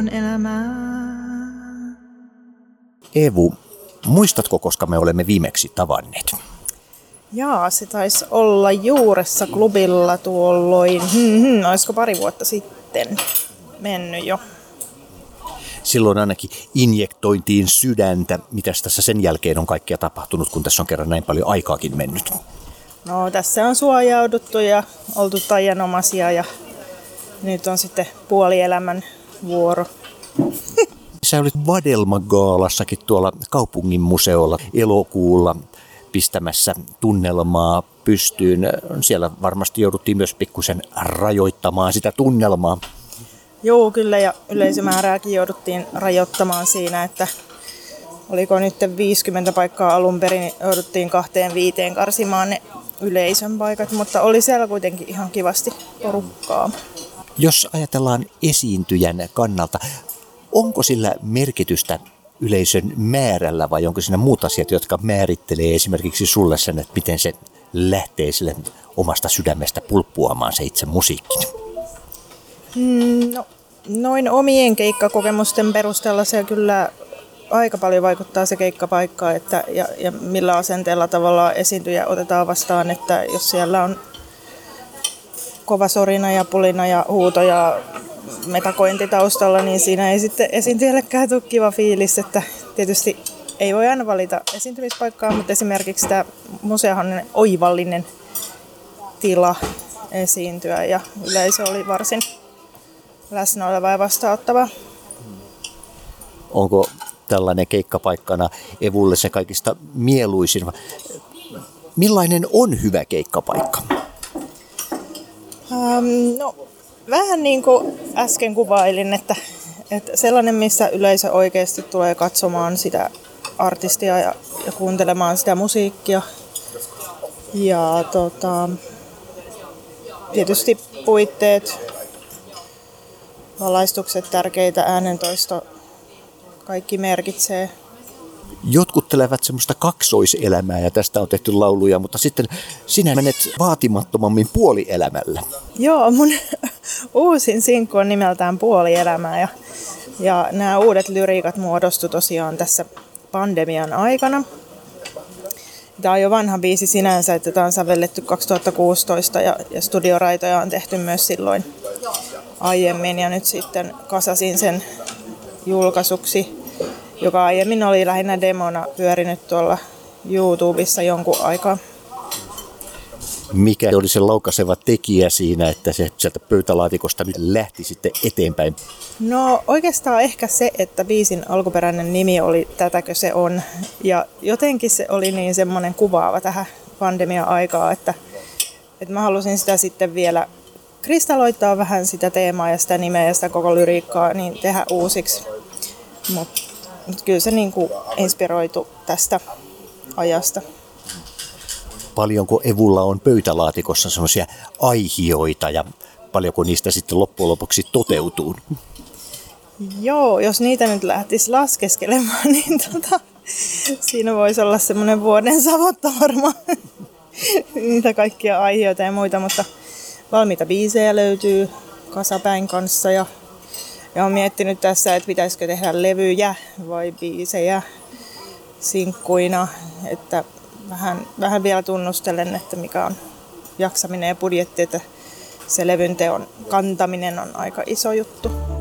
on elämää? Eevu, muistatko, koska me olemme viimeksi tavanneet? Jaa, se taisi olla juuressa klubilla tuolloin, hmm, hmm, olisiko pari vuotta sitten mennyt jo. Silloin ainakin injektointiin sydäntä. Mitäs tässä sen jälkeen on kaikkea tapahtunut, kun tässä on kerran näin paljon aikaakin mennyt? No tässä on suojauduttu ja oltu tajanomaisia ja nyt on sitten puolielämän vuoro. Sä olit Vadelma-gaalassakin tuolla kaupungin museolla elokuulla pistämässä tunnelmaa pystyyn. Siellä varmasti jouduttiin myös pikkusen rajoittamaan sitä tunnelmaa. Joo, kyllä ja yleisömäärääkin jouduttiin rajoittamaan siinä, että oliko nyt 50 paikkaa alun perin, niin jouduttiin kahteen viiteen karsimaan ne yleisön paikat, mutta oli siellä kuitenkin ihan kivasti porukkaa. Jos ajatellaan esiintyjän kannalta, onko sillä merkitystä yleisön määrällä vai onko siinä muut asiat, jotka määrittelee esimerkiksi sulle sen, että miten se lähtee sille omasta sydämestä pulppuamaan se itse musiikki? Mm, no, noin omien keikkakokemusten perusteella se kyllä aika paljon vaikuttaa se keikkapaikka että, ja, ja millä asenteella tavallaan esiintyjä otetaan vastaan, että jos siellä on kova sorina ja pulina ja huuto ja metakointi taustalla, niin siinä ei sitten esiintyjällekään tule kiva fiilis, että tietysti ei voi aina valita esiintymispaikkaa, mutta esimerkiksi tämä museohan on oivallinen tila esiintyä ja yleisö oli varsin läsnä oleva ja vastaanottava. Onko tällainen keikkapaikkana Evulle se kaikista mieluisin? Millainen on hyvä keikkapaikka? Um, no, vähän niin kuin äsken kuvailin, että, että sellainen, missä yleisö oikeasti tulee katsomaan sitä artistia ja, ja kuuntelemaan sitä musiikkia. Ja tota, tietysti puitteet, valaistukset tärkeitä, äänentoisto, kaikki merkitsee. Jotkut elävät semmoista kaksoiselämää ja tästä on tehty lauluja, mutta sitten sinä menet vaatimattomammin puolielämällä. Joo, mun uusin sinkku on nimeltään Puolielämää ja, ja nämä uudet lyriikat muodostu tosiaan tässä pandemian aikana. Tämä on jo vanha biisi sinänsä, että tämä on sävelletty 2016 ja, ja studioraitoja on tehty myös silloin aiemmin ja nyt sitten kasasin sen julkaisuksi, joka aiemmin oli lähinnä demona pyörinyt tuolla YouTubessa jonkun aikaa. Mikä oli se laukaseva tekijä siinä, että se sieltä pöytälaatikosta nyt lähti sitten eteenpäin? No oikeastaan ehkä se, että biisin alkuperäinen nimi oli Tätäkö se on. Ja jotenkin se oli niin semmoinen kuvaava tähän pandemia-aikaa, että, että mä halusin sitä sitten vielä kristalloittaa vähän sitä teemaa ja sitä nimeä ja sitä koko lyriikkaa, niin tehdä uusiksi. Mutta mut kyllä se niinku inspiroitu tästä ajasta. Paljonko Evulla on pöytälaatikossa semmoisia aihioita ja paljonko niistä sitten loppujen lopuksi toteutuu? Joo, jos niitä nyt lähtisi laskeskelemaan, niin tota, siinä voisi olla semmoinen vuoden savotta varmaan. niitä kaikkia aiheita ja muita, mutta valmiita biisejä löytyy kasapäin kanssa ja, ja olen miettinyt tässä, että pitäisikö tehdä levyjä vai biisejä sinkkuina, että vähän, vähän vielä tunnustelen, että mikä on jaksaminen ja budjetti, että se levyn teon kantaminen on aika iso juttu.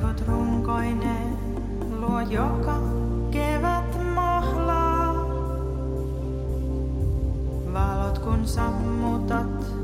Koivut runkoineen luo joka kevät mahlaa. Valot kun sammutat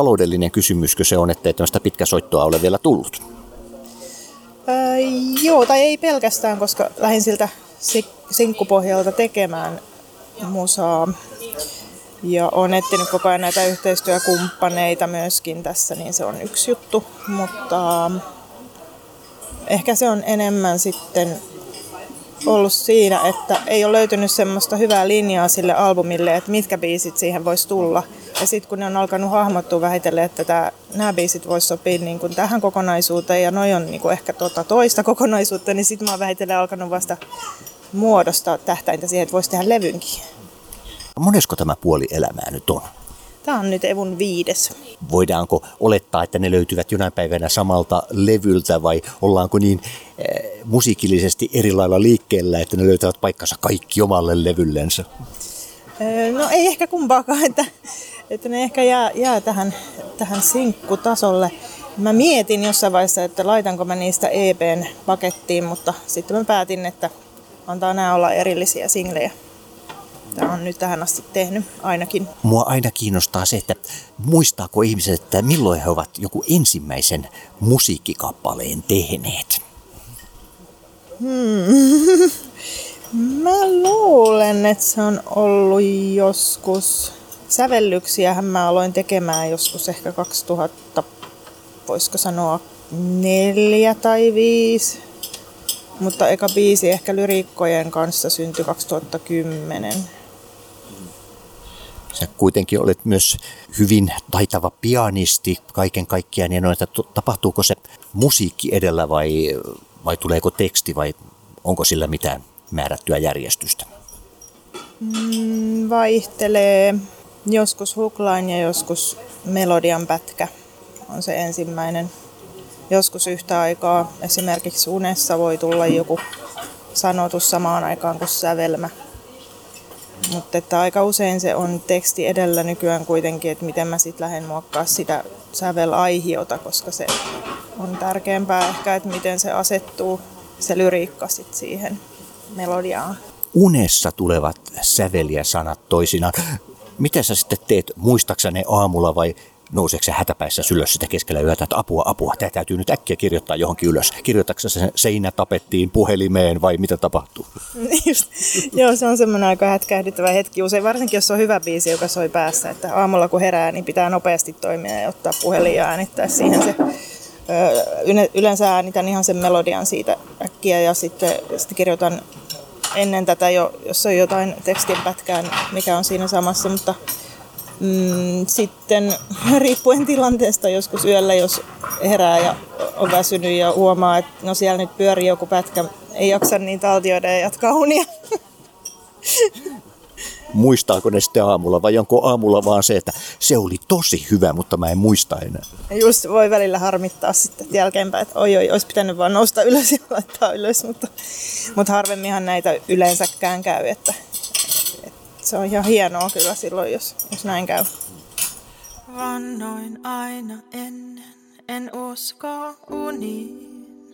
taloudellinen kysymyskö se on, ettei tämmöistä pitkäsoittoa ole vielä tullut? Ää, joo, tai ei pelkästään, koska lähdin siltä sinkkupohjalta tekemään musaa. Ja olen etsinyt koko ajan näitä yhteistyökumppaneita myöskin tässä, niin se on yksi juttu. Mutta ehkä se on enemmän sitten ollut siinä, että ei ole löytynyt semmoista hyvää linjaa sille albumille, että mitkä biisit siihen voisi tulla. Ja sitten kun ne on alkanut hahmottua vähitellen, että tää, nämä biisit voisi sopia niin kuin tähän kokonaisuuteen ja noi on niin kuin ehkä tuota toista kokonaisuutta, niin sitten mä oon vähitellen alkanut vasta muodostaa tähtäintä siihen, että voisi tehdä levynkin. Monesko tämä puoli elämää nyt on? Tämä on nyt Evun viides. Voidaanko olettaa, että ne löytyvät jonain päivänä samalta levyltä vai ollaanko niin äh, musiikillisesti eri lailla liikkeellä, että ne löytävät paikkansa kaikki omalle levyllensä? No ei ehkä kumpaakaan, että, että ne ehkä jää, jää tähän, tähän sinkkutasolle. Mä mietin jossain vaiheessa, että laitanko mä niistä EPn pakettiin, mutta sitten mä päätin, että antaa nämä olla erillisiä singlejä. Tämä on nyt tähän asti tehnyt ainakin. Mua aina kiinnostaa se, että muistaako ihmiset, että milloin he ovat joku ensimmäisen musiikkikappaleen tehneet? Hmm. Mä luulen, että se on ollut joskus. Sävellyksiähän mä aloin tekemään joskus ehkä 2000, voisiko sanoa neljä tai viisi. Mutta eka biisi ehkä lyriikkojen kanssa syntyi 2010. Sä kuitenkin olet myös hyvin taitava pianisti kaiken kaikkiaan. Ja no, että tapahtuuko se musiikki edellä vai, vai tuleeko teksti vai onko sillä mitään määrättyä järjestystä? Mm, vaihtelee. Joskus hookline ja joskus melodian pätkä on se ensimmäinen. Joskus yhtä aikaa esimerkiksi unessa voi tulla joku sanotus samaan aikaan kuin sävelmä. Mutta että aika usein se on teksti edellä nykyään kuitenkin, että miten mä sitten lähden muokkaa sitä sävelaihiota, koska se on tärkeämpää ehkä, että miten se asettuu se lyriikka sit siihen melodiaan. Unessa tulevat sävelijäsanat toisinaan. Mitä sä sitten teet? Muistaksa ne aamulla vai nouseeko se hätäpäissä ylös sitä keskellä yötä, että apua, apua, tämä täytyy nyt äkkiä kirjoittaa johonkin ylös. Kirjoitatko se seinä tapettiin puhelimeen vai mitä tapahtuu? Just, joo, se on semmoinen aika hätkähdyttävä hetki usein, varsinkin jos on hyvä biisi, joka soi päässä. Että aamulla kun herää, niin pitää nopeasti toimia ja ottaa puhelin ja äänittää siihen se yleensä äänitän ihan sen melodian siitä äkkiä ja sitten, sitten kirjoitan ennen tätä jo, jos on jotain tekstin pätkään, mikä on siinä samassa, mutta mm, sitten riippuen tilanteesta joskus yöllä, jos herää ja on väsynyt ja huomaa, että no siellä nyt pyörii joku pätkä, ei jaksa niin taltioida ja jatkaa unia. muistaako ne sitten aamulla vai onko aamulla vaan se, että se oli tosi hyvä, mutta mä en muista enää. Just voi välillä harmittaa sitten jälkeenpäin, että oi oi, olisi pitänyt vaan nousta ylös ja laittaa ylös, mutta, mutta harvemminhan näitä yleensäkään käy, että, että se on ihan hienoa kyllä silloin, jos, jos näin käy. Vannoin aina ennen, en usko uniin,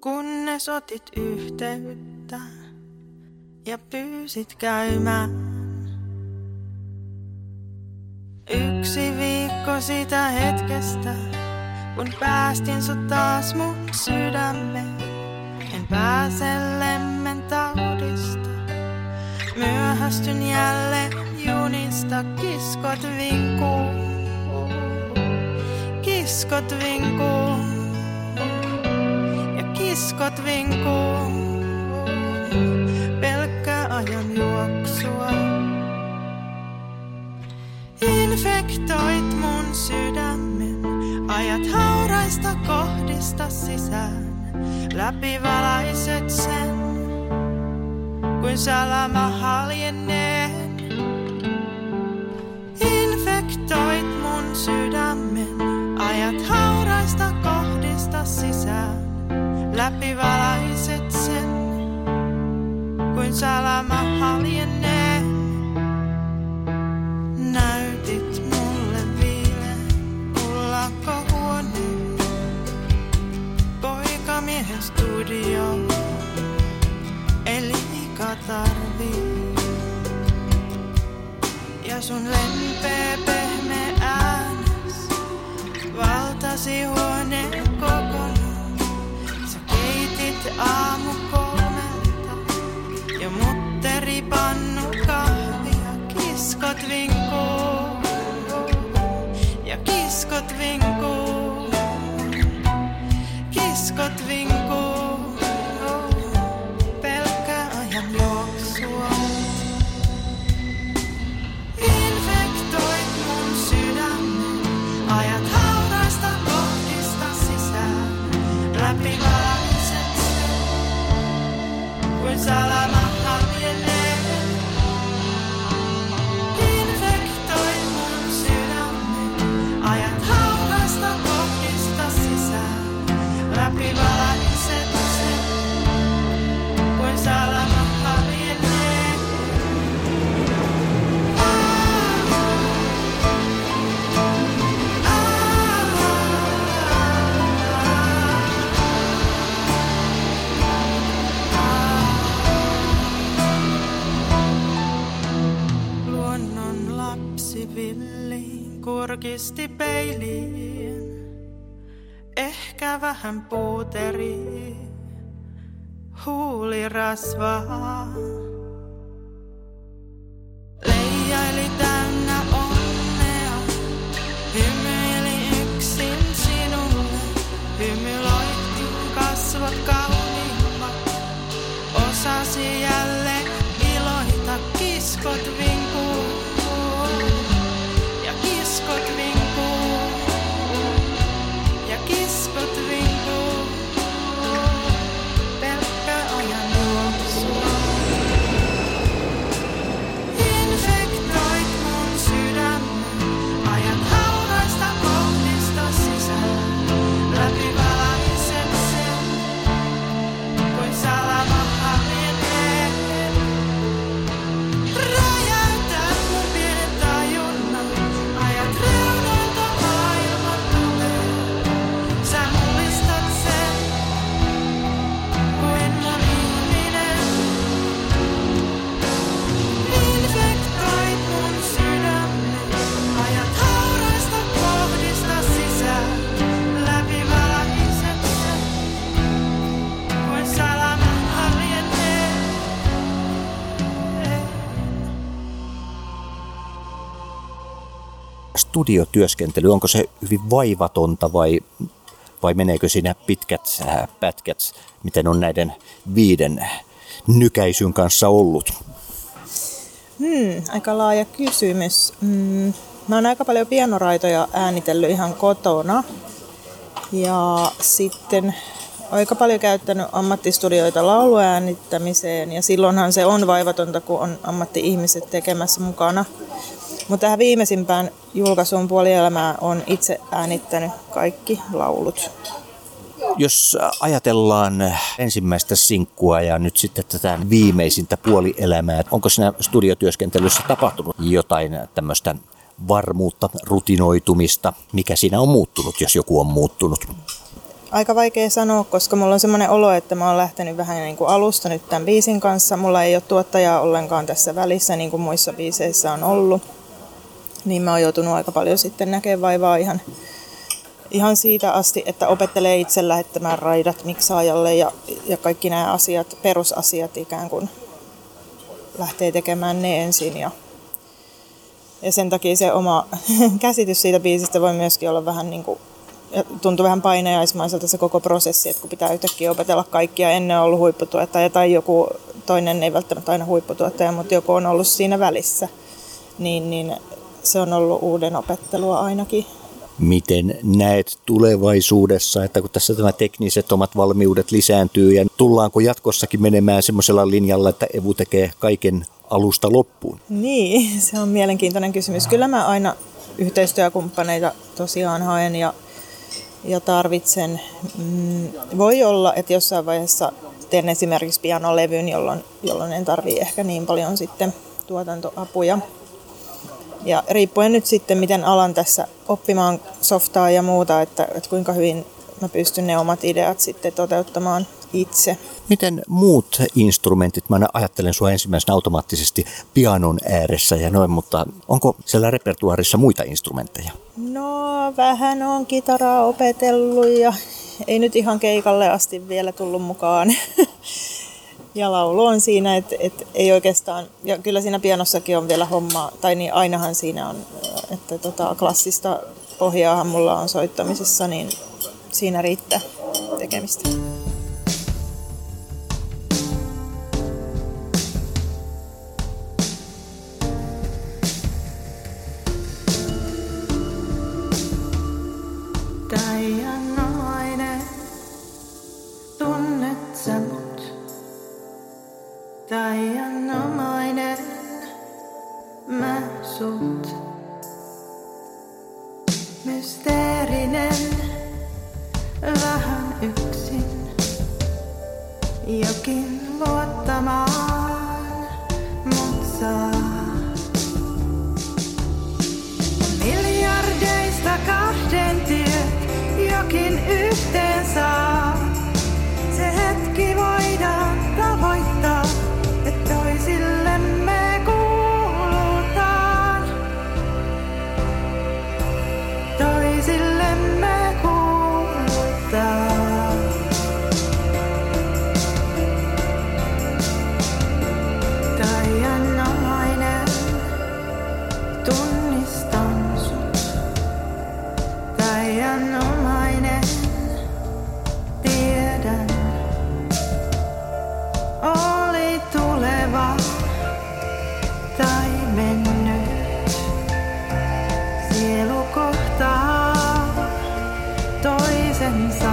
kunnes otit yhteyttä ja pyysit käymään. Yksi viikko sitä hetkestä, kun päästin sut taas mun sydämeen. En pääse lemmen taudista, myöhästyn jälleen junista, kiskot vinkuu. Kiskot vinkuu ja kiskot vinkuu ajan juoksua. Infektoit mun sydämen, ajat hauraista kohdista sisään. Läpi valaiset sen, kuin salama haljenneen. Infektoit mun sydämen, ajat hauraista kohdista sisään. Läpi valaiset sen, kuin salama haljennee. Näytit mulle viileen ullakkohuoneen. Poikamiehen studio, eli tarvii. Ja sun lempeä pehmeä äänes valtasi huoneen kokonaan. Sä keitit aamu kolmelta ja mutteri pannu kahvia. Kiskot vinkuu ja kiskot vinkuu. Kiskot vinkuu. Kurkisti peiliin. Ehkä vähän puuteri, huulirasvaa. Leijaili täynnä onnea, hymyili yksin sinulle. Hymyloitkin kasvot kauniimmat, osasi jälleen iloita. Kiskot vinkuu Studiotyöskentely, onko se hyvin vaivatonta vai, vai meneekö siinä pitkät äh, pätkät, miten on näiden viiden nykäisyn kanssa ollut? Hmm, aika laaja kysymys. Mm, mä oon aika paljon pianoraitoja äänitellyt ihan kotona. Ja sitten aika paljon käyttänyt ammattistudioita lauluäänittämiseen. Ja silloinhan se on vaivatonta, kun on ammatti-ihmiset tekemässä mukana. Mutta tähän viimeisimpään julkaisuun puolielämää on itse äänittänyt kaikki laulut. Jos ajatellaan ensimmäistä sinkkua ja nyt sitten tätä viimeisintä puolielämää, onko siinä studiotyöskentelyssä tapahtunut jotain tämmöistä varmuutta, rutinoitumista? Mikä siinä on muuttunut, jos joku on muuttunut? Aika vaikea sanoa, koska mulla on semmoinen olo, että mä oon lähtenyt vähän niin kuin alusta nyt tämän biisin kanssa. Mulla ei ole tuottajaa ollenkaan tässä välissä, niin kuin muissa biiseissä on ollut. Niin mä oon joutunut aika paljon sitten näkemään vaivaa ihan, ihan siitä asti, että opettelee itse lähettämään raidat miksaajalle ja, ja kaikki nämä asiat, perusasiat ikään kuin lähtee tekemään ne ensin. Ja, ja sen takia se oma käsitys siitä biisistä voi myöskin olla vähän niin kuin tuntui vähän painajaismaiselta se koko prosessi, että kun pitää yhtäkkiä opetella kaikkia. Ennen ollut huipputuottaja tai joku toinen, ei välttämättä aina huipputuottaja, mutta joku on ollut siinä välissä. Niin, niin se on ollut uuden opettelua ainakin. Miten näet tulevaisuudessa, että kun tässä tämä tekniset omat valmiudet lisääntyy ja tullaanko jatkossakin menemään semmoisella linjalla, että Evu tekee kaiken alusta loppuun? Niin, se on mielenkiintoinen kysymys. Kyllä mä aina yhteistyökumppaneita tosiaan haen ja, ja tarvitsen. Mm, voi olla, että jossain vaiheessa teen esimerkiksi pianolevyn, jolloin, jolloin en tarvii ehkä niin paljon sitten tuotantoapuja. Ja riippuen nyt sitten, miten alan tässä oppimaan softaa ja muuta, että, että kuinka hyvin mä pystyn ne omat ideat sitten toteuttamaan itse. Miten muut instrumentit, mä ajattelen sua ensimmäisenä automaattisesti pianon ääressä ja noin, mutta onko siellä repertuarissa muita instrumentteja? No vähän on kitaraa opetellut ja ei nyt ihan keikalle asti vielä tullut mukaan. ja laulu on siinä, että et ei oikeastaan, ja kyllä siinä pianossakin on vielä homma, tai niin ainahan siinä on, että tota, klassista pohjaahan mulla on soittamisessa, niin siinä riittää tekemistä. mä sut. Mysteerinen, vähän yksin, jokin luottamaan. senza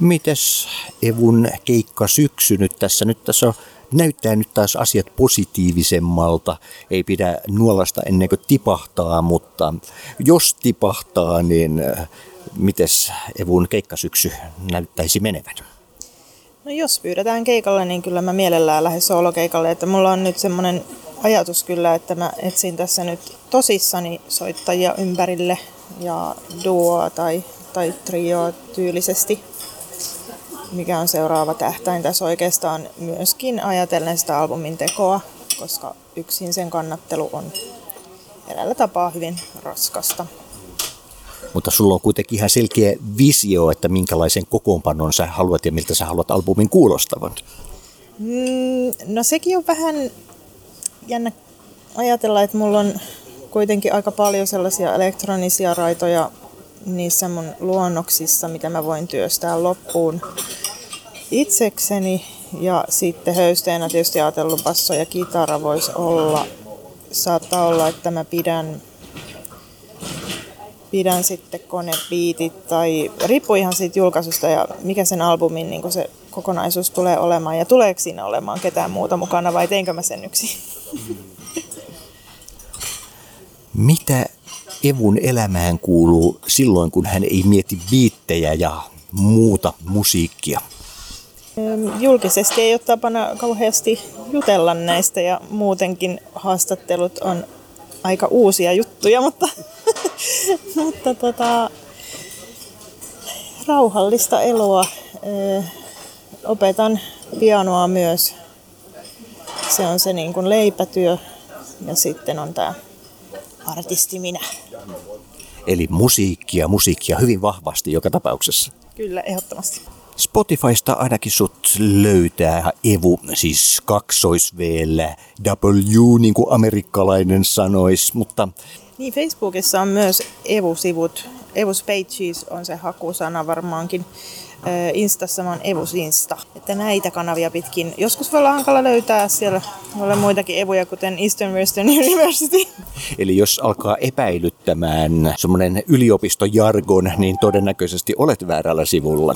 Mites Evun keikka syksy nyt tässä? Nyt tässä on, näyttää nyt taas asiat positiivisemmalta. Ei pidä nuolasta ennen kuin tipahtaa, mutta jos tipahtaa, niin äh, mites Evun keikkasyksy näyttäisi menevän? No jos pyydetään keikalle, niin kyllä mä mielellään lähden soolokeikalle. Että mulla on nyt semmoinen ajatus kyllä, että mä etsin tässä nyt tosissani soittajia ympärille ja duoa tai, tai trioa tyylisesti mikä on seuraava tähtäin tässä oikeastaan myöskin ajatellen sitä albumin tekoa, koska yksin sen kannattelu on eräällä tapaa hyvin raskasta. Mutta sulla on kuitenkin ihan selkeä visio, että minkälaisen kokoonpanon sä haluat ja miltä sä haluat albumin kuulostavan. Mm, no sekin on vähän jännä ajatella, että mulla on kuitenkin aika paljon sellaisia elektronisia raitoja niissä mun luonnoksissa, mitä mä voin työstää loppuun itsekseni. Ja sitten höysteenä tietysti ajatellut basso ja kitara voisi olla. Saattaa olla, että mä pidän, pidän sitten konebiitit tai riippuu ihan siitä julkaisusta ja mikä sen albumin niin se kokonaisuus tulee olemaan ja tuleeko siinä olemaan ketään muuta mukana vai teinkö mä sen yksin. Mitä Evun elämään kuuluu silloin, kun hän ei mieti biittejä ja muuta musiikkia? Julkisesti ei ole tapana kauheasti jutella näistä ja muutenkin haastattelut on aika uusia juttuja, mutta, mutta tota, rauhallista eloa. Opetan pianoa myös. Se on se niin kuin leipätyö ja sitten on tämä artisti minä. Eli musiikkia, musiikkia hyvin vahvasti joka tapauksessa. Kyllä, ehdottomasti. Spotifysta ainakin sut löytää Evu, siis kaksoisveellä, W niin kuin amerikkalainen sanois, mutta... Niin, Facebookissa on myös Evu-sivut. Evus Pages on se hakusana varmaankin. Instassa mä oon Evus Insta. Että näitä kanavia pitkin. Joskus voi olla hankala löytää siellä. Voi olla muitakin evuja, kuten Eastern Western University. Eli jos alkaa epäilyttämään semmoinen yliopistojargon, niin todennäköisesti olet väärällä sivulla.